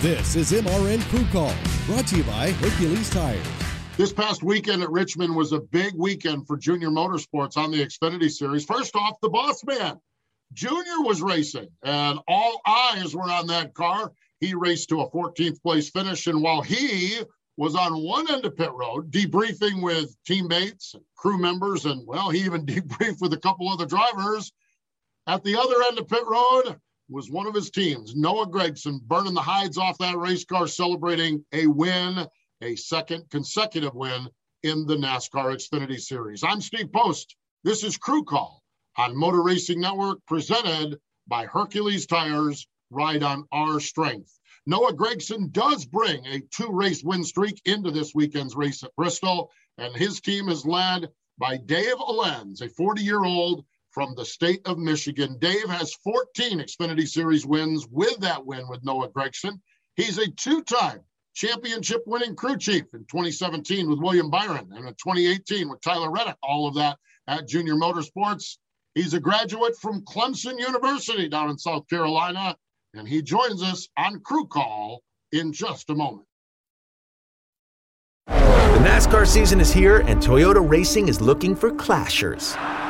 This is MRN Crew Call, brought to you by Hercules Tires. This past weekend at Richmond was a big weekend for Junior Motorsports on the Xfinity Series. First off, the boss man, Junior was racing, and all eyes were on that car. He raced to a 14th place finish, and while he was on one end of pit road, debriefing with teammates, and crew members, and well, he even debriefed with a couple other drivers. At the other end of pit road was one of his teams, Noah Gragson, burning the hides off that race car, celebrating a win, a second consecutive win in the NASCAR Xfinity Series. I'm Steve Post. This is Crew Call on Motor Racing Network, presented by Hercules Tires. Ride on our strength. Noah Gragson does bring a two race win streak into this weekend's race at Bristol, and his team is led by Dave Elenz, a 40 year old from the state of Michigan. Dave has 14 Xfinity Series wins with that win with Noah Gragson. He's a two time championship winning crew chief in 2017 with William Byron and in 2018 with Tyler Reddick, all of that at Junior Motorsports. He's a graduate from Clemson University down in South Carolina and he joins us on Crew Call in just a moment. The NASCAR season is here, and Toyota Racing is looking for clashers.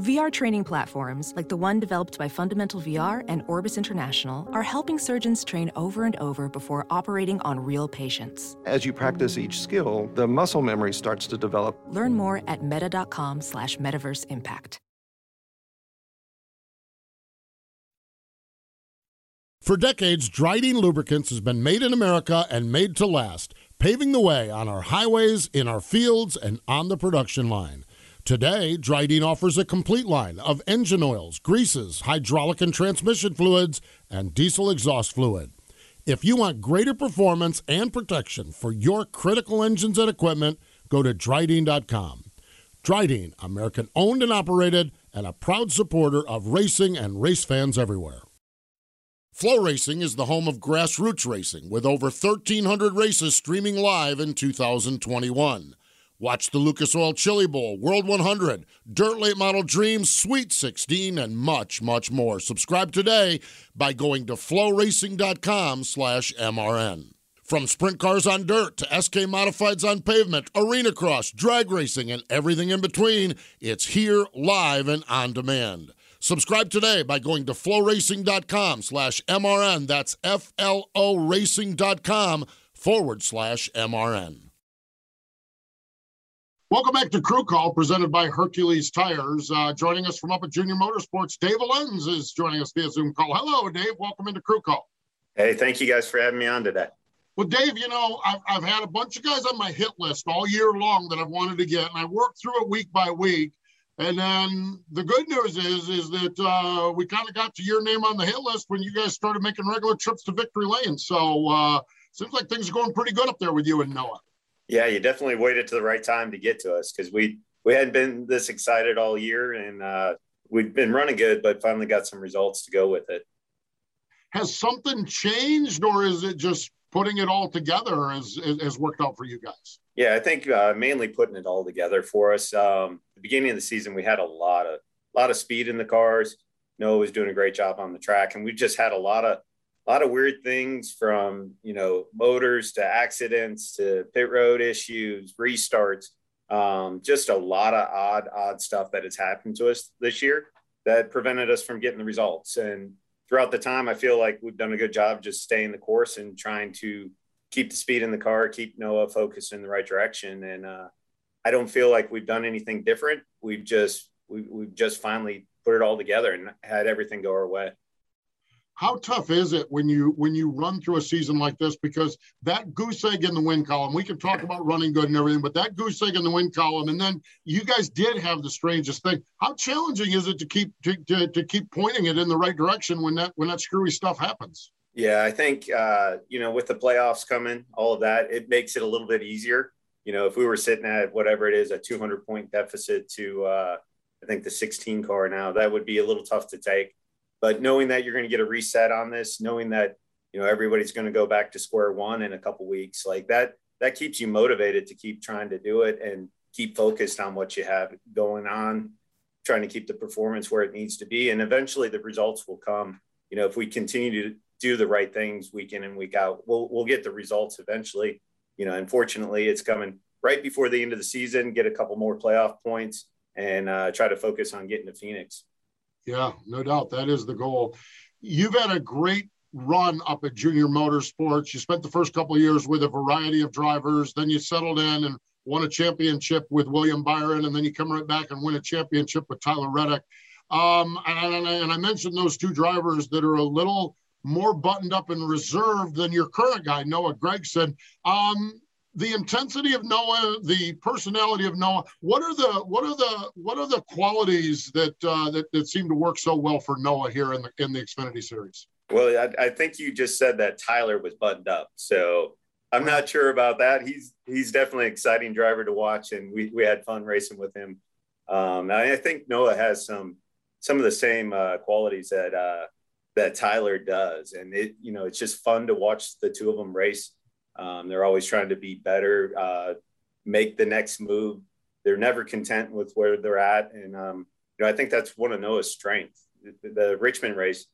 VR training platforms, like the one developed by Fundamental VR and Orbis International, are helping surgeons train over and over before operating on real patients. As you practice each skill, the muscle memory starts to develop. Learn more at meta.com slash metaverse impact. For decades, Drydene Lubricants has been made in America and made to last, paving the way on our highways, in our fields, and on the production line. Today, Drydene offers a complete line of engine oils, greases, hydraulic and transmission fluids, and diesel exhaust fluid. If you want greater performance and protection for your critical engines and equipment, go to Drydene.com. Drydene, American owned and operated, and a proud supporter of racing and race fans everywhere. FloRacing is the home of grassroots racing with over 1,300 races streaming live in 2021. Watch the Lucas Oil Chili Bowl, World 100, Dirt Late Model Dreams, Sweet 16, and much, much more. Subscribe today by going to floracing.com slash MRN. From sprint cars on dirt to SK modifieds on pavement, arena cross, drag racing, and everything in between, it's here live and on demand. Subscribe today by going to floracing.com slash MRN. That's F-L-O racing.com forward slash MRN. Welcome back to Crew Call, presented by Hercules Tires. Uh, joining us from up at Junior Motorsports, Dave Elenz is joining us via Zoom call. Hello, Dave. Welcome into Crew Call. Hey, thank you guys for having me on today. Well, Dave, you know, I've, I've had a bunch of guys on my hit list all year long that I've wanted to get, and I worked through it week by week. And then the good news is, is that uh, we kind of got to your name on the hit list when you guys started making regular trips to Victory Lane. So uh, seems like things are going pretty good up there with you and Noah. Yeah, you definitely waited to the right time to get to us because we we hadn't been this excited all year, and uh, we'd been running good, but finally got some results to go with it. Has something changed, or is it just putting it all together has, has worked out for you guys? Yeah, I think uh, mainly putting it all together for us. Um, the beginning of the season, we had a lot of a lot of speed in the cars. Noah was doing a great job on the track, and we just had a lot of a lot of weird things from you know motors to accidents to pit road issues, restarts. Um, just a lot of odd, odd stuff that has happened to us this year that prevented us from getting the results. And throughout the time, I feel like we've done a good job just staying the course and trying to keep the speed in the car, keep Noah focused in the right direction. And uh, I don't feel like we've done anything different. We've just we, we've just finally put it all together and had everything go our way how tough is it when you when you run through a season like this? Because that goose egg in the win column we can talk about running good and everything but that goose egg in the win column and then you guys did have the strangest thing. How challenging is it to keep to, to, to keep pointing it in the right direction when that when that screwy stuff happens? Yeah i think uh, you know with the playoffs coming all of that it makes it a little bit easier. You know if we were sitting at whatever it is a 200 point deficit to uh, i think the 16 car now that would be a little tough to take but knowing that you're going to get a reset on this, knowing that you know everybody's going to go back to square one in a couple weeks, like that, that keeps you motivated to keep trying to do it and keep focused on what you have going on, trying to keep the performance where it needs to be, and eventually the results will come. You know, if we continue to do the right things week in and week out, we'll we'll get the results eventually. You know, unfortunately, it's coming right before the end of the season. Get a couple more playoff points and uh, try to focus on getting to Phoenix. Yeah, no doubt. That is the goal. You've had a great run up at Junior Motorsports. You spent the first couple years with a variety of drivers. Then you settled in and won a championship with William Byron. And then you come right back and win a championship with Tyler Reddick. Um, and, and I mentioned those two drivers that are a little more buttoned up and reserved than your current guy, Noah Gragson. Um, the intensity of Noah, the personality of Noah. What are the what are the what are the qualities that uh, that, that seem to work so well for Noah here in the in the Xfinity series? Well, I, I think you just said that Tyler was buttoned up, so I'm not sure about that. He's he's definitely an exciting driver to watch, and we we had fun racing with him. Um, I think Noah has some some of the same uh, qualities that uh, that Tyler does, and it you know it's just fun to watch the two of them race um, they're always trying to be better, uh, make the next move. They're never content with where they're at, and um, you know I think that's one of Noah's strengths. The, the Richmond race,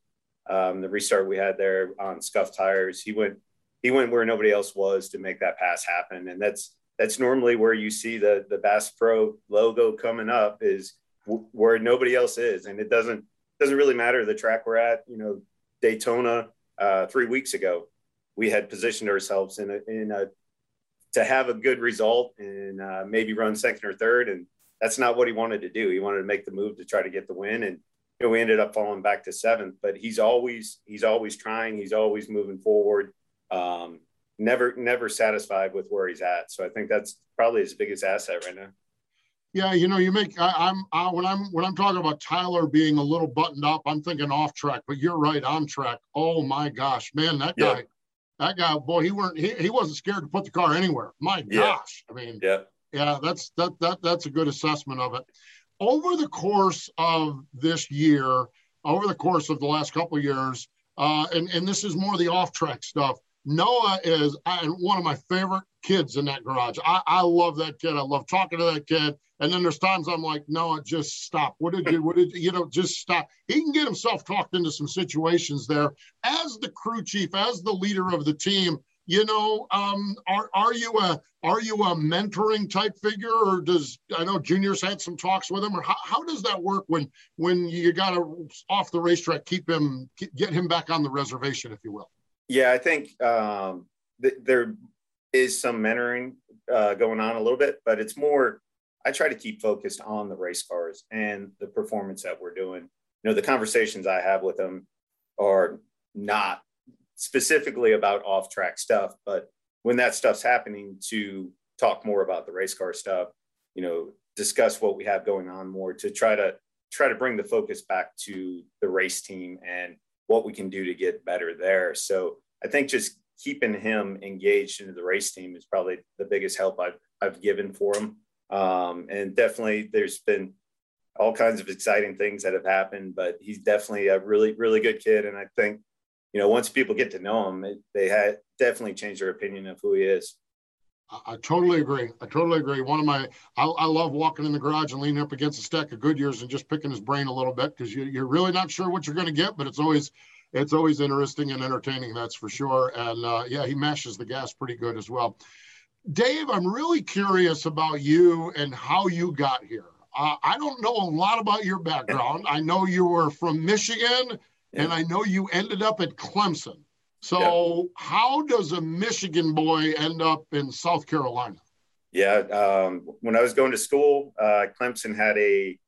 um, the restart we had there on scuffed tires, he went he went where nobody else was to make that pass happen, and that's that's normally where you see the the Bass Pro logo coming up is w- where nobody else is, and it doesn't doesn't really matter the track we're at. You know, Daytona uh, three weeks ago, we had positioned ourselves in a, in a to have a good result and uh, maybe run second or third. And that's not what he wanted to do. He wanted to make the move to try to get the win. And you know, we ended up falling back to seventh. But he's always he's always trying. He's always moving forward. Um, never never satisfied with where he's at. So I think that's probably his biggest asset right now. Yeah, you know, you make I, am when I'm when I'm talking about Tyler being a little buttoned up, I'm thinking off track, but you're right on track. Oh my gosh, man, that guy, that guy, boy, he weren't he, he wasn't scared to put the car anywhere. My gosh. Yeah. I mean, yeah. Yeah, that's that that that's a good assessment of it. Over the course of this year, over the course of the last couple years, uh, and, and this is more the off-track stuff. Noah is I, one of my favorite kids in that garage. I, I love that kid. I love talking to that kid. And then there's times I'm like, no, just stop. What did you, what did you, know, just stop. He can get himself talked into some situations there as the crew chief, as the leader of the team. You know, um, are are you a are you a mentoring type figure, or does I know Junior's had some talks with him, or how, how does that work when when you got to off the racetrack keep him get him back on the reservation, if you will? Yeah, I think um, th- there is some mentoring uh, going on a little bit, but it's more I try to keep focused on the race cars and the performance that we're doing. You know, the conversations I have with them are not specifically about off track stuff, but when that stuff's happening, to talk more about the race car stuff, you know, discuss what we have going on more to try to try to bring the focus back to the race team and what we can do to get better there. So I think just keeping him engaged into the race team is probably the biggest help I've I've given for him. Um, and definitely there's been all kinds of exciting things that have happened, but he's definitely a really, really good kid. And I think, you know, once people get to know him, it, they had definitely changed their opinion of who he is. I, I totally agree. I totally agree. One of my, I, I, love walking in the garage and leaning up against a stack of Goodyears and just picking his brain a little bit because you, you're really not sure what you're going to get, but it's always, it's always interesting and entertaining. That's for sure. And uh, yeah, he mashes the gas pretty good as well. Dave, I'm really curious about you and how you got here. Uh, I don't know a lot about your background. I know you were from Michigan, and I know you ended up at Clemson. So, yeah. how does a Michigan boy end up in South Carolina? Yeah, um, when I was going to school, uh, Clemson had a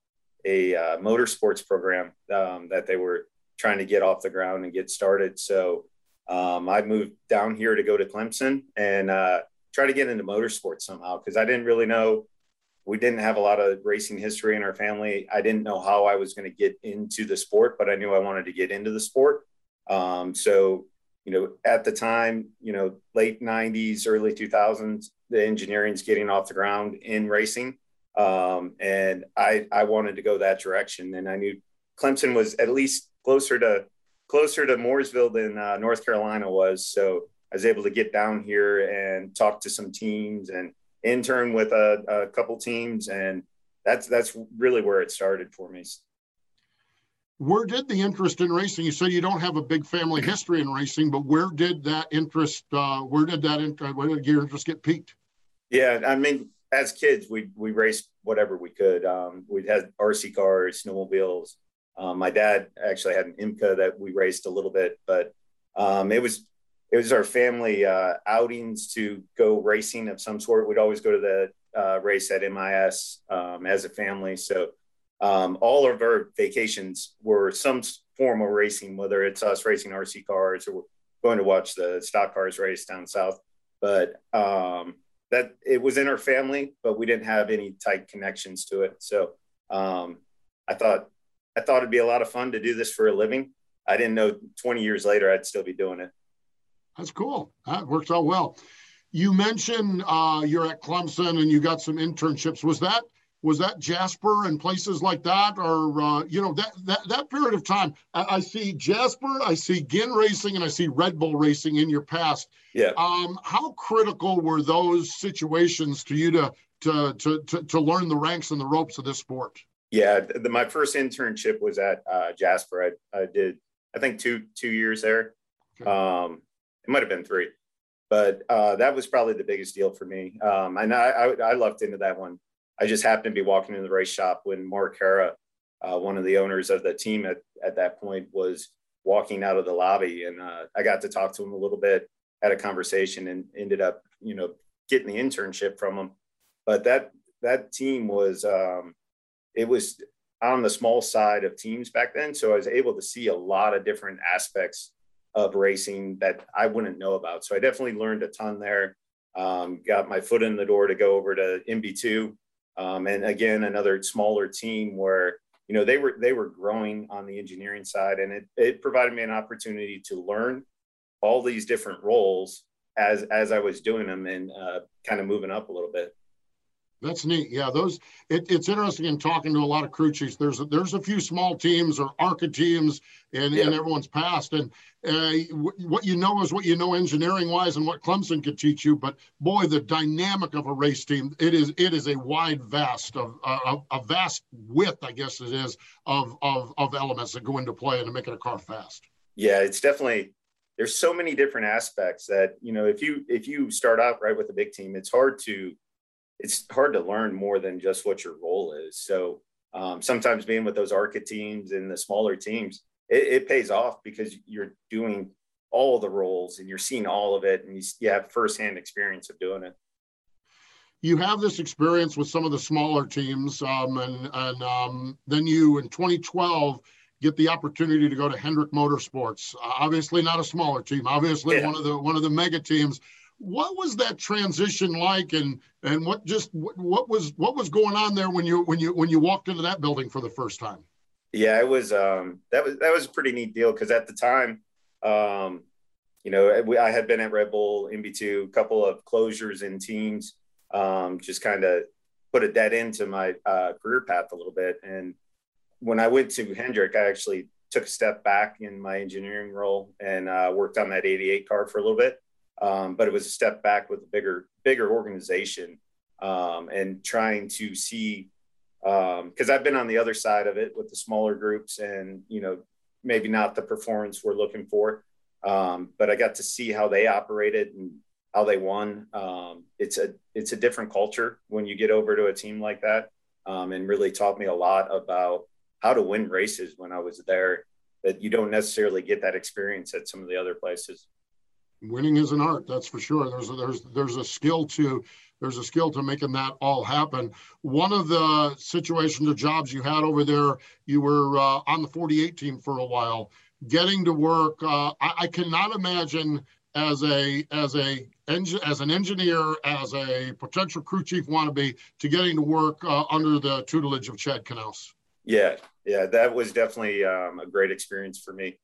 a uh, motorsports program um, that they were trying to get off the ground and get started. So um, I moved down here to go to Clemson and uh, try to get into motorsports somehow because I didn't really know. We didn't have a lot of racing history in our family. I didn't know how I was going to get into the sport, but I knew I wanted to get into the sport. Um, so, you know, at the time, you know, late 90s, early 2000s, the engineering's getting off the ground in racing. Um, and I, I wanted to go that direction. And I knew Clemson was at least closer to closer to Mooresville than uh, North Carolina was. So I was able to get down here and talk to some teams and intern with a, a couple teams, and that's that's really where it started for me. Where did the interest in racing? You said you don't have a big family history in racing, but where did that interest? Uh, where did that interest? Where did your interest get piqued? Yeah, I mean, as kids, we we raced whatever we could. Um, we had RC cars, snowmobiles, um, my dad actually had an IMCA that we raced a little bit, but um, it was it was our family uh, outings to go racing of some sort. We'd always go to the uh, race at MIS um, as a family. So um, all of our vacations were some form of racing, whether it's us racing RC cars or going to watch the stock cars race down south. But um, that it was in our family, but we didn't have any tight connections to it. So um, I thought I thought it'd be a lot of fun to do this for a living. I didn't know 20 years later I'd still be doing it. That's cool. That works out well. You mentioned uh, you're at Clemson and you got some internships. Was that was that Jasper and places like that, or uh, you know that that that period of time? I, I, see Jasper, I see Ginn Racing, and I see Red Bull Racing in your past. Yeah. Um, how critical were those situations to you to to to to, to learn the ranks and the ropes of this sport? Yeah, the, my first internship was at uh, Jasper. I, I, did, I think two two years there. Um, it might have been three, but uh, that was probably the biggest deal for me. Um, and I, I, I lucked into that one. I just happened to be walking in the race shop when Mark Harrah, uh, one of the owners of the team at, at that point, was walking out of the lobby, and uh, I got to talk to him a little bit, had a conversation, and ended up, you know, getting the internship from him. But that that team was um, it was on the small side of teams back then. So I was able to see a lot of different aspects of racing that I wouldn't know about. So I definitely learned a ton there. Um, got my foot in the door to go over to MB2. Um, and again, another smaller team where, you know, they were, they were growing on the engineering side and it, it provided me an opportunity to learn all these different roles as, as I was doing them and uh, kind of moving up a little bit. That's neat. Yeah, those. It, it's interesting in talking to a lot of crew chiefs. There's a, there's a few small teams or ARCA teams in, in everyone's past, and uh, w- what you know is what you know engineering wise, and what Clemson could teach you. But boy, the dynamic of a race team it is it is a wide vast of uh, a vast width, I guess it is, of of of elements that go into play into making a car fast. Yeah, it's definitely there's so many different aspects that you know if you if you start out right with a big team, it's hard to it's hard to learn more than just what your role is. So um, sometimes being with those ARCA teams and the smaller teams, it, it, pays off because you're doing all the roles and you're seeing all of it and you, you have firsthand experience of doing it. You have this experience with some of the smaller teams, um, and, and um, then you in 2012 get the opportunity to go to Hendrick Motorsports. Uh, obviously, not a smaller team. Obviously, yeah. one of the one of the mega teams what was that transition like and and what just what, what was what was going on there when you when you when you walked into that building for the first time? Yeah it was um that was that was a pretty neat deal because at the time um you know we, i had been at red bull mb2 a couple of closures in teams um just kind of put a dead end to my uh, career path a little bit. And when i went to hendrick i actually took a step back in my engineering role and uh, worked on that 88 car for a little bit um, but it was a step back with a bigger bigger organization um, and trying to see because um, I've been on the other side of it with the smaller groups and you know maybe not the performance we're looking for, um, but I got to see how they operated and how they won. Um, it's a it's a different culture when you get over to a team like that, um, and really taught me a lot about how to win races when I was there. That you don't necessarily get that experience at some of the other places. Winning is an art that's for sure. There's a, there's there's a skill to there's a skill to making that all happen. One of the situations or jobs you had over there you were uh, on the 48 team for a while getting to work uh, I, I, cannot imagine as a as a as an engineer as a potential crew chief wannabe to getting to work uh, under the tutelage of chad knaus. Yeah yeah that was definitely um, a great experience for me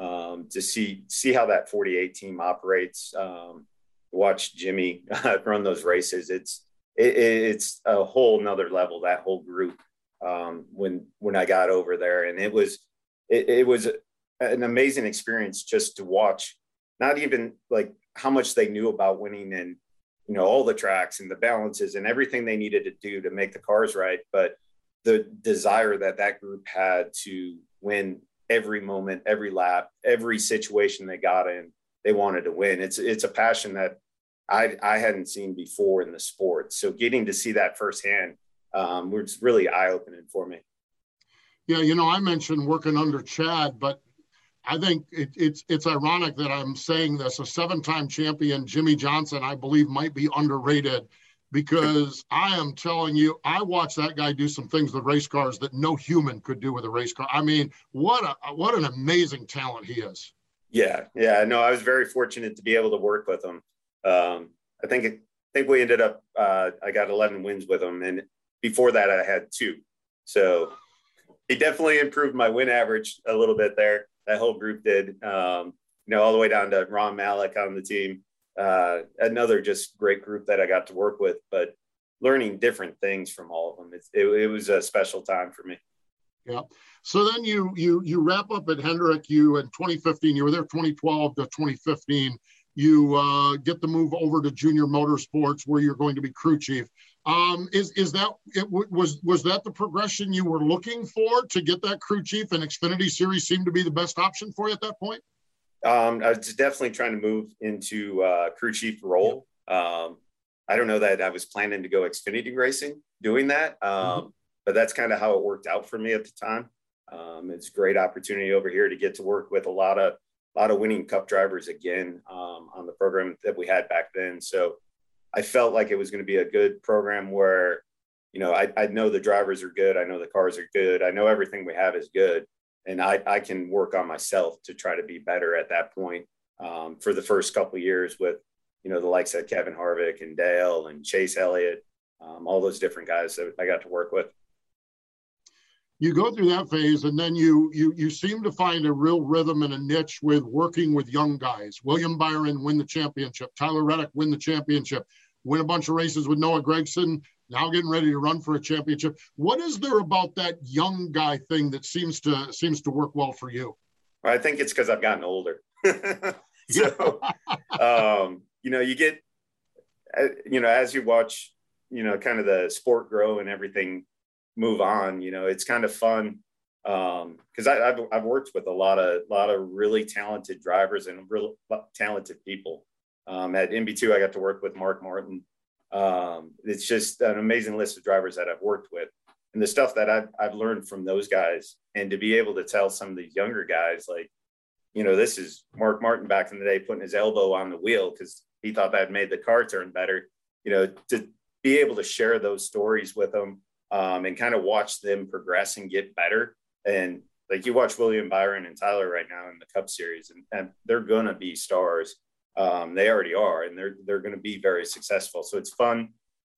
um, to see see how that 48 team operates. Um, watch Jimmy run those races. It's it, it's a whole nother level. That whole group um, when when I got over there, and it was it, it was an amazing experience just to watch. Not even like how much they knew about winning and you know all the tracks and the balances and everything they needed to do to make the cars right, but the desire that that group had to win every moment, every lap, every situation they got in, they wanted to win. It's it's a passion that I I hadn't seen before in the sport. So getting to see that firsthand um, was really eye opening for me. Yeah, you know, I mentioned working under Chad, but I think it, it's it's ironic that I'm saying this. A seven-time champion, Jimmie Johnson, I believe, might be underrated because I am telling you, I watched that guy do some things with race cars that no human could do with a race car. I mean, what a what an amazing talent he is. Yeah, yeah. No, I was very fortunate to be able to work with him. Um, I think I think we ended up. Uh, I got 11 wins with him, and before that, I had two. So he definitely improved my win average a little bit there. That whole group did. Um, you know, all the way down to Ron Malec on the team uh, another just great group that I got to work with, but learning different things from all of them. It, it, was a special time for me. Yeah. So then you you you wrap up at Hendrick. You in 2015. You were there 2012 to 2015. You uh, get the move over to Junior Motorsports, where you're going to be crew chief. Um, is is that it was was that the progression you were looking for to get that crew chief? And Xfinity Series seemed to be the best option for you at that point. Um, I was definitely trying to move into uh, crew chief role. Um, I don't know that I was planning to go Xfinity racing doing that, um, mm-hmm. but that's kind of how it worked out for me at the time. Um, it's a great opportunity over here to get to work with a lot of a lot of winning Cup drivers again um, on the program that we had back then. So I felt like it was going to be a good program where, you know, I, I know the drivers are good. I know the cars are good. I know everything we have is good and I, I can work on myself to try to be better at that point um, for the first couple years with you know the likes of Kevin Harvick and Dale and Chase Elliott, um, all those different guys that I got to work with. You go through that phase, and then you you you seem to find a real rhythm and a niche with working with young guys. William Byron win the championship. Tyler Reddick win the championship. Win a bunch of races with Noah Gragson now getting ready to run for a championship. What is there about that young guy thing that seems to seems to work well for you? I think it's because I've gotten older. so, um, you know, you get, uh, you know, as you watch, you know, kind of the sport grow and everything move on. You know, it's kind of fun because um, I've I've worked with a lot of a lot of really talented drivers and real talented people. Um, at MB2, I got to work with Mark Martin, um, it's just an amazing list of drivers that I've worked with. And the stuff that I've, I've learned from those guys and to be able to tell some of these younger guys like you know this is mark martin back in the day putting his elbow on the wheel because he thought that made the car turn better you know to be able to share those stories with them um, and kind of watch them progress and get better. And like you watch william byron and tyler right now in the cup series and, and they're gonna be stars um, they already are, and they're they're going to be very successful. So it's fun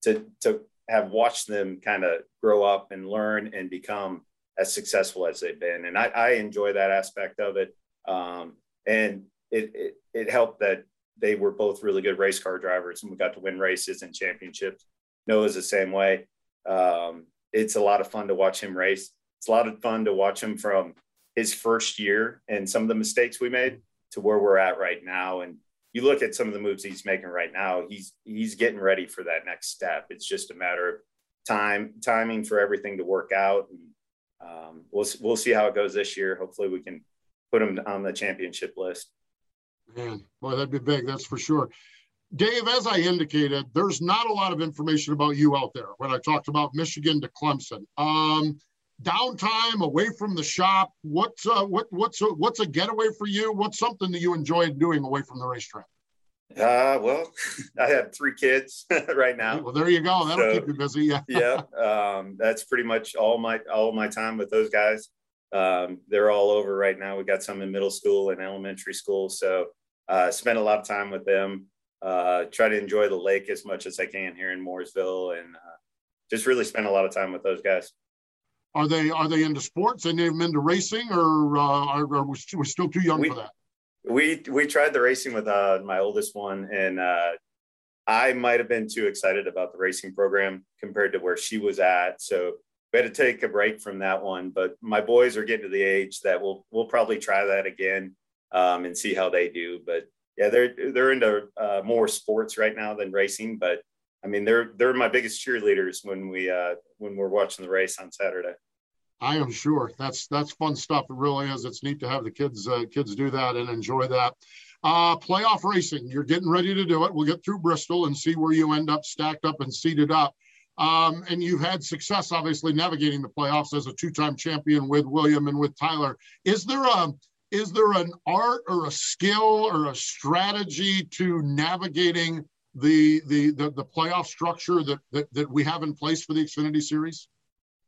to to have watched them kind of grow up and learn and become as successful as they've been. And I, I enjoy that aspect of it. Um, and it, it, it helped that they were both really good race car drivers and we got to win races and championships. Noah's the same way. Um, it's a lot of fun to watch him race. It's a lot of fun to watch him from his first year and some of the mistakes we made to where we're at right now. And you look at some of the moves he's making right now, he's he's getting ready for that next step. It's just a matter of time timing for everything to work out. And, um, we'll we'll see how it goes this year. Hopefully, we can put him on the championship list. Man, boy, that'd be big. That's for sure. Dave, as I indicated, there's not a lot of information about you out there when I talked about Michigan to Clemson. Um, downtime away from the shop what's uh, what what's a, what's a getaway for you what's something that you enjoy doing away from the racetrack Uh, well, I have three kids right now. Well, there you go. That'll So, keep you busy. Yeah. yeah, um, that's pretty much all my all my time with those guys. Um, they're all over right now. We got some in middle school and elementary school, so uh, spend a lot of time with them. Uh, try to enjoy the lake as much as I can here in Mooresville, and uh, just really spend a lot of time with those guys. Are they are they into sports? Any of them into racing, or uh, are, are we still too young We- for that? We we tried the racing with uh, my oldest one, and uh, I might have been too excited about the racing program compared to where she was at. So we had to take a break from that one. But my boys are getting to the age that we'll we'll probably try that again um, and see how they do. But yeah, they're they're into uh, more sports right now than racing. But I mean, they're they're my biggest cheerleaders when we uh, when we're watching the race on Saturday. I am sure that's that's fun stuff. It really is. It's neat to have the kids uh, kids do that and enjoy that. Uh, playoff racing. You're getting ready to do it. We'll get through Bristol and see where you end up stacked up and seated up. Um, and you've had success, obviously, navigating the playoffs as a two-time champion with William and with Tyler. Is there a is there an art or a skill or a strategy to navigating the the the, the playoff structure that, that that we have in place for the Xfinity Series?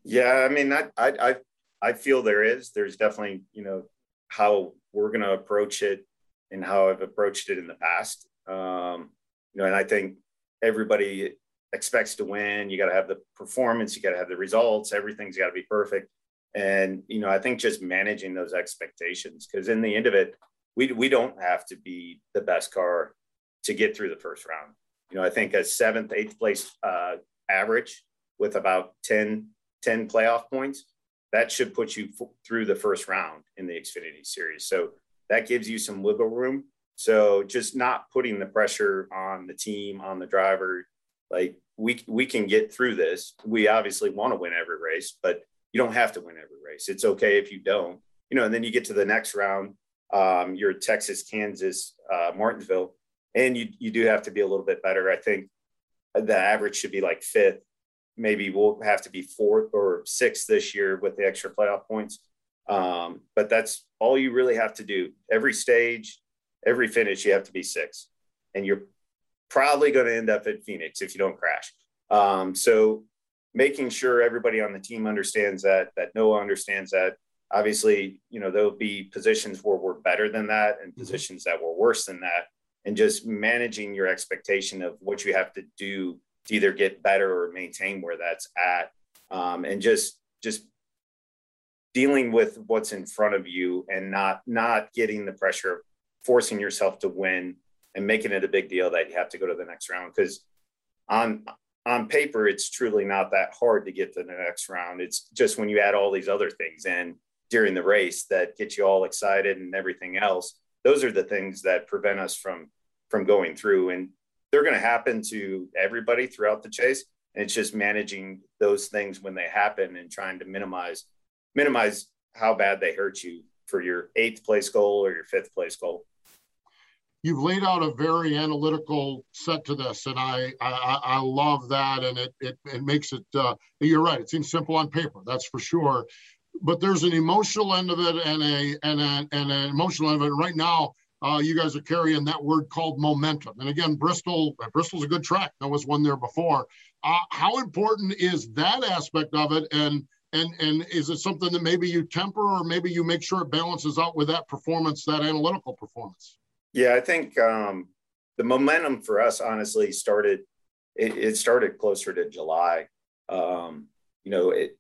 Yeah, I mean, I, I, I, feel there is. There's definitely, you know, how we're going to approach it and how I've approached it in the past. Um, you know, and I think everybody expects to win. You got to have the performance, you got to have the results, everything's got to be perfect. And, you know, I think just managing those expectations, because in the end of it, we, we don't have to be the best car to get through the first round. You know, I think a seventh, eighth place uh, average with about 10, 10 playoff points, that should put you f- through the first round in the Xfinity series. So that gives you some wiggle room. So just not putting the pressure on the team, on the driver, like we we can get through this. We obviously want to win every race, but you don't have to win every race. It's okay if you don't. You know, and then you get to the next round. Um, you're Texas, Kansas, uh, Martinsville, and you you do have to be a little bit better. I think the average should be like fifth. Maybe we'll have to be fourth or sixth this year with the extra playoff points. Um, but that's all you really have to do. Every stage, every finish, you have to be six, and you're probably going to end up at Phoenix if you don't crash. Um, so making sure everybody on the team understands that, that Noah understands that. Obviously, you know, there'll be positions where we're better than that and positions that were worse than that. And just managing your expectation of what you have to do to either get better or maintain where that's at. Um, and just just dealing with what's in front of you and not not getting the pressure of forcing yourself to win and making it a big deal that you have to go to the next round because on on paper it's truly not that hard to get to the next round it's just when you add all these other things in during the race that get you all excited and everything else those are the things that prevent us from from going through and they're going to happen to everybody throughout the chase and it's just managing those things when they happen and trying to minimize minimize how bad they hurt you for your eighth place goal or your fifth place goal you've laid out a very analytical set to this, and I I, I love that, and it it, it makes it. Uh, you're right; it seems simple on paper, that's for sure, but there's an emotional end of it and a and a, and an emotional end of it. Right now, uh, you guys are carrying that word called momentum, and again, Bristol Bristol's a good track. That was one there before. Uh, how important is that aspect of it, and and and is it something that maybe you temper, or maybe you make sure it balances out with that performance, that analytical performance? Yeah, I think um, the momentum for us honestly started. It, it started closer to July. Um, you know, it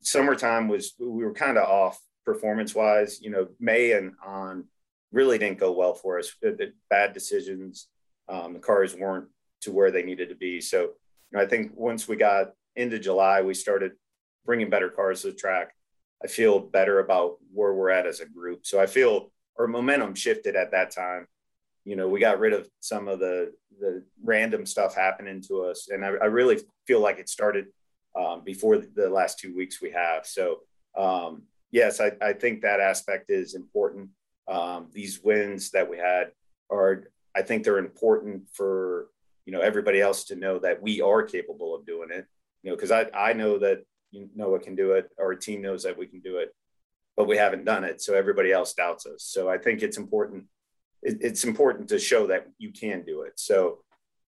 summertime was we were kind of off performance wise. You know, May and on really didn't go well for us. The, bad decisions. Um, the cars weren't to where they needed to be. So, you know, I think once we got into July, we started bringing better cars to the track. I feel better about where we're at as a group. So I feel our momentum shifted at that time. You know, we got rid of some of the the random stuff happening to us, and I, I really feel like it started um, before the, the, last two weeks we have. So, um, yes, I, I, think that aspect is important. Um, these wins that we had are, I think, they're important for you know everybody else to know that we are capable of doing it. You know, because I I know that you know can do it. Our team knows that we can do it but we haven't done it. So everybody else doubts us. So I think it's important it, it's important to show that you can do it. So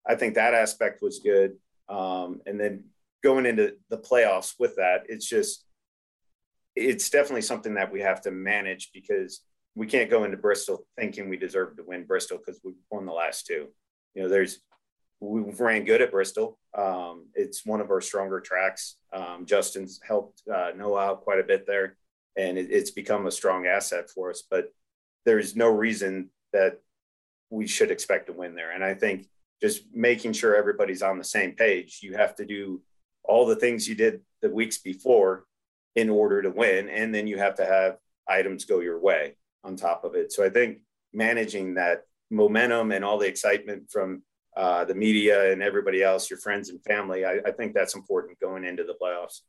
I think that aspect was good. Um, and then going into the playoffs with that, it's just, it's definitely something that we have to manage because we can't go into Bristol thinking we deserve to win Bristol because we won the last two. You know, there's, we ran good at Bristol. Um, it's one of our stronger tracks. Um, Justin's helped uh, Noah out quite a bit there, and it, it's become a strong asset for us. But there's no reason that we should expect to win there. And I think just making sure everybody's on the same page, you have to do all the things you did the weeks before in order to win. And then you have to have items go your way on top of it. So I think managing that momentum and all the excitement from uh, the media and everybody else, your friends and family, I, I think that's important going into the playoffs.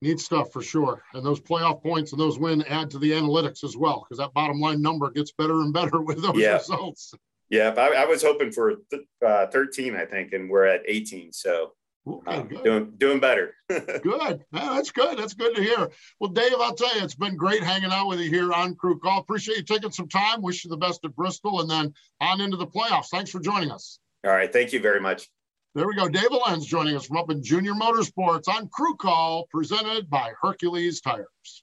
Neat stuff for sure. And those playoff points and those wins add to the analytics as well, because that bottom line number gets better and better with those yeah. results. Yeah, I, I, was hoping for th- uh, 13, I think, and we're at 18. So okay, uh, doing doing better. good. That's good. That's good to hear. Well, Dave, I'll tell you, it's been great hanging out with you here on Crew Call. Appreciate you taking some time. Wish you the best at Bristol and then on into the playoffs. Thanks for joining us. All right. Thank you very much. There we go. Dave Elenz joining us from up in Junior Motorsports on Crew Call, presented by Hercules Tires.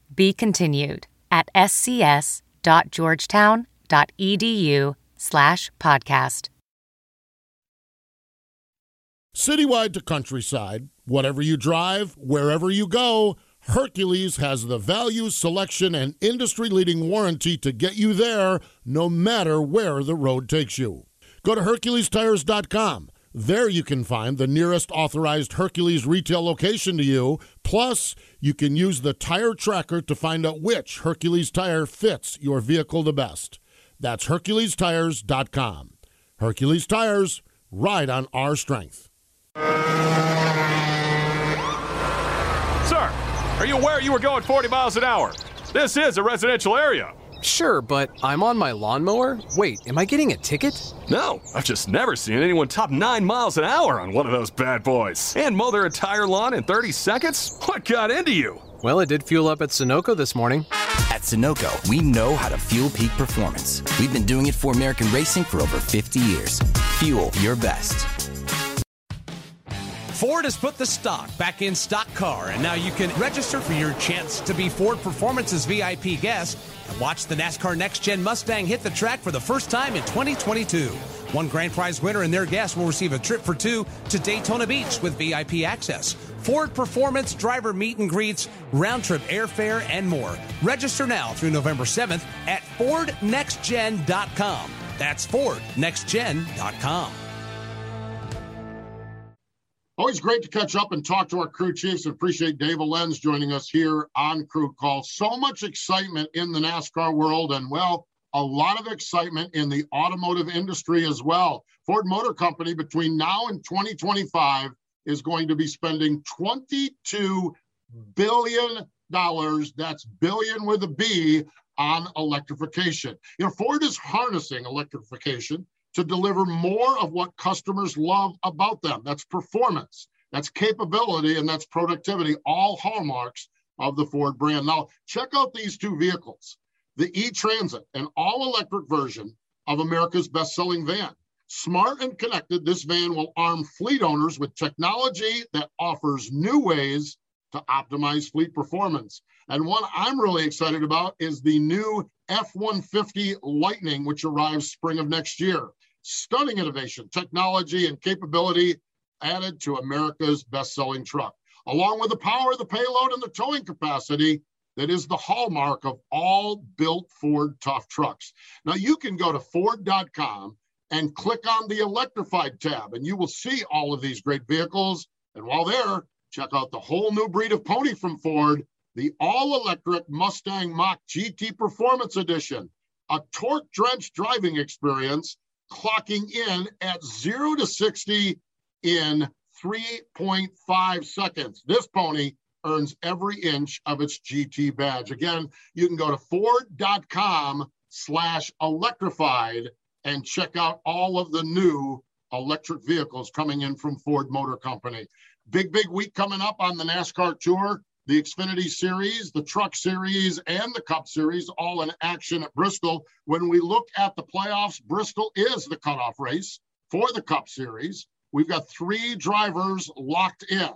Be continued at scs.georgetown.edu slash podcast. Citywide to countryside, whatever you drive, wherever you go, Hercules has the value, selection, and industry leading warranty to get you there no matter where the road takes you. Go to HerculesTires.com. There you can find the nearest authorized Hercules retail location to you. Plus, you can use the tire tracker to find out which Hercules tire fits your vehicle the best. That's HerculesTires.com. Hercules Tires, ride on our strength. Sir, are you aware you were going 40 miles an hour? This is a residential area. Sure, but I'm on my lawnmower? Wait, am I getting a ticket? No, I've just never seen anyone top 9 miles an hour on one of those bad boys. And mow their entire lawn in 30 seconds? What got into you? Well, it did fuel up at Sunoco this morning. At Sunoco, we know how to fuel peak performance. We've been doing it for American racing for over 50 years. Fuel your best. Ford has put the stock back in stock car, and now you can register for your chance to be Ford Performance's VIP guest and watch the NASCAR Next Gen Mustang hit the track for the first time in 2022. One grand prize winner and their guest will receive a trip for two to Daytona Beach with VIP access. Ford Performance driver meet and greets, round trip airfare, and more. Register now through November 7th at FordNextGen.com. That's FordNextGen.com. Always great to catch up and talk to our crew chiefs. And appreciate Dave Elenz joining us here on Crew Call. So much excitement in the NASCAR world, and well, a lot of excitement in the automotive industry as well. Ford Motor Company, between now and 2025, is going to be spending $22 billion. That's billion with a B on electrification. You know, Ford is harnessing electrification to deliver more of what customers love about them. That's performance, that's capability, and that's productivity, all hallmarks of the Ford brand. Now, check out these two vehicles the e Transit, an all electric version of America's best selling van. Smart and connected, this van will arm fleet owners with technology that offers new ways to optimize fleet performance. And one I'm really excited about is the new F 150 Lightning, which arrives spring of next year. Stunning innovation, technology, and capability added to America's best selling truck, along with the power, the payload, and the towing capacity that is the hallmark of all built Ford tough trucks. Now, you can go to Ford.com and click on the electrified tab, and you will see all of these great vehicles. And while there, check out the whole new breed of pony from Ford, the all electric Mustang Mach GT Performance Edition, a torque drenched driving experience, clocking in at 0 to 60 in 3.5 seconds. This pony earns every inch of its GT badge. Again, you can go to ford.com slash electrified and check out all of the new electric vehicles coming in from Ford Motor Company. Big, big week coming up on the NASCAR Tour. The Xfinity Series, the Truck Series, and the Cup Series all in action at Bristol. When we look at the playoffs, Bristol is the cutoff race for the Cup Series. We've got three drivers locked in.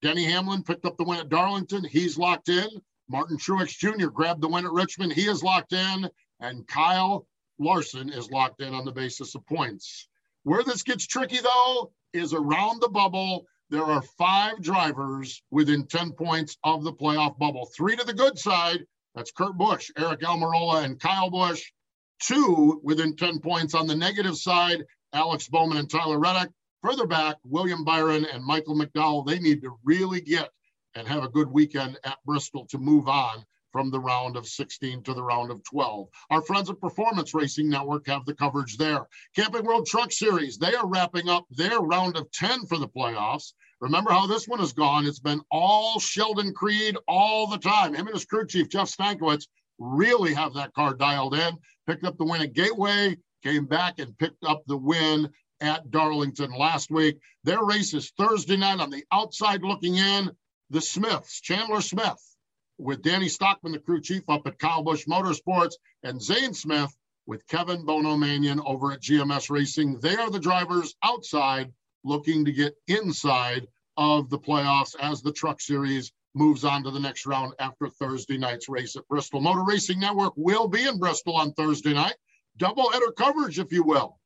Denny Hamlin picked up the win at Darlington. He's locked in. Martin Truex Jr. grabbed the win at Richmond. He is locked in. And Kyle Larson is locked in on the basis of points. Where this gets tricky, though, is around the bubble. There are five drivers within 10 points of the playoff bubble. Three to the good side. That's Kurt Busch, Aric Almirola, and Kyle Busch. Two within 10 points on the negative side. Alex Bowman and Tyler Reddick. Further back, William Byron and Michael McDowell, they need to really get and have a good weekend at Bristol to move on from the round of 16 to the round of 12. Our friends at Performance Racing Network have the coverage there. Camping World Truck Series, they are wrapping up their round of 10 for the playoffs. Remember how this one has gone? It's been all Sheldon Creed all the time. Him and his crew chief, Jeff Stankiewicz, really have that car dialed in. Picked up the win at Gateway, came back and picked up the win at Darlington last week. Their race is Thursday night on the outside looking in. The Smiths, Chandler Smith, with Danny Stockman, the crew chief up at Kyle Busch Motorsports, and Zane Smith with Kevin Bono Manion over at GMS Racing. They are the drivers outside looking to get inside of the playoffs as the Truck Series moves on to the next round after Thursday night's race at Bristol. Motor Racing Network will be in Bristol on Thursday night. Double header coverage, if you will.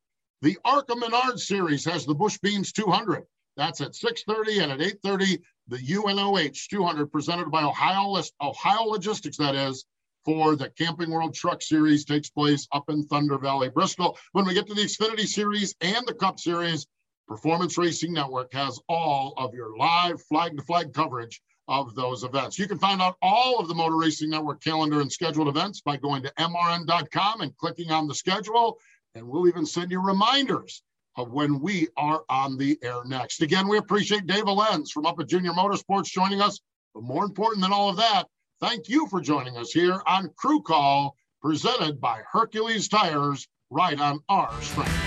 The ARCA Menard Series has the Bush Beans 200. That's at 6:30 and at 8:30. The UNOH 200 presented by Ohio Ohio Logistics. That is for the Camping World Truck Series takes place up in Thunder Valley, Bristol. When we get to the Xfinity Series and the Cup Series, Performance Racing Network has all of your live flag to flag coverage of those events. You can find out all of the Motor Racing Network calendar and scheduled events by going to mrn.com and clicking on the schedule. And we'll even send you reminders of when we are on the air next. Again, we appreciate Dave Elenz from up at Junior Motorsports joining us. But more important than all of that, thank you for joining us here on Crew Call, presented by Hercules Tires, right on our strength.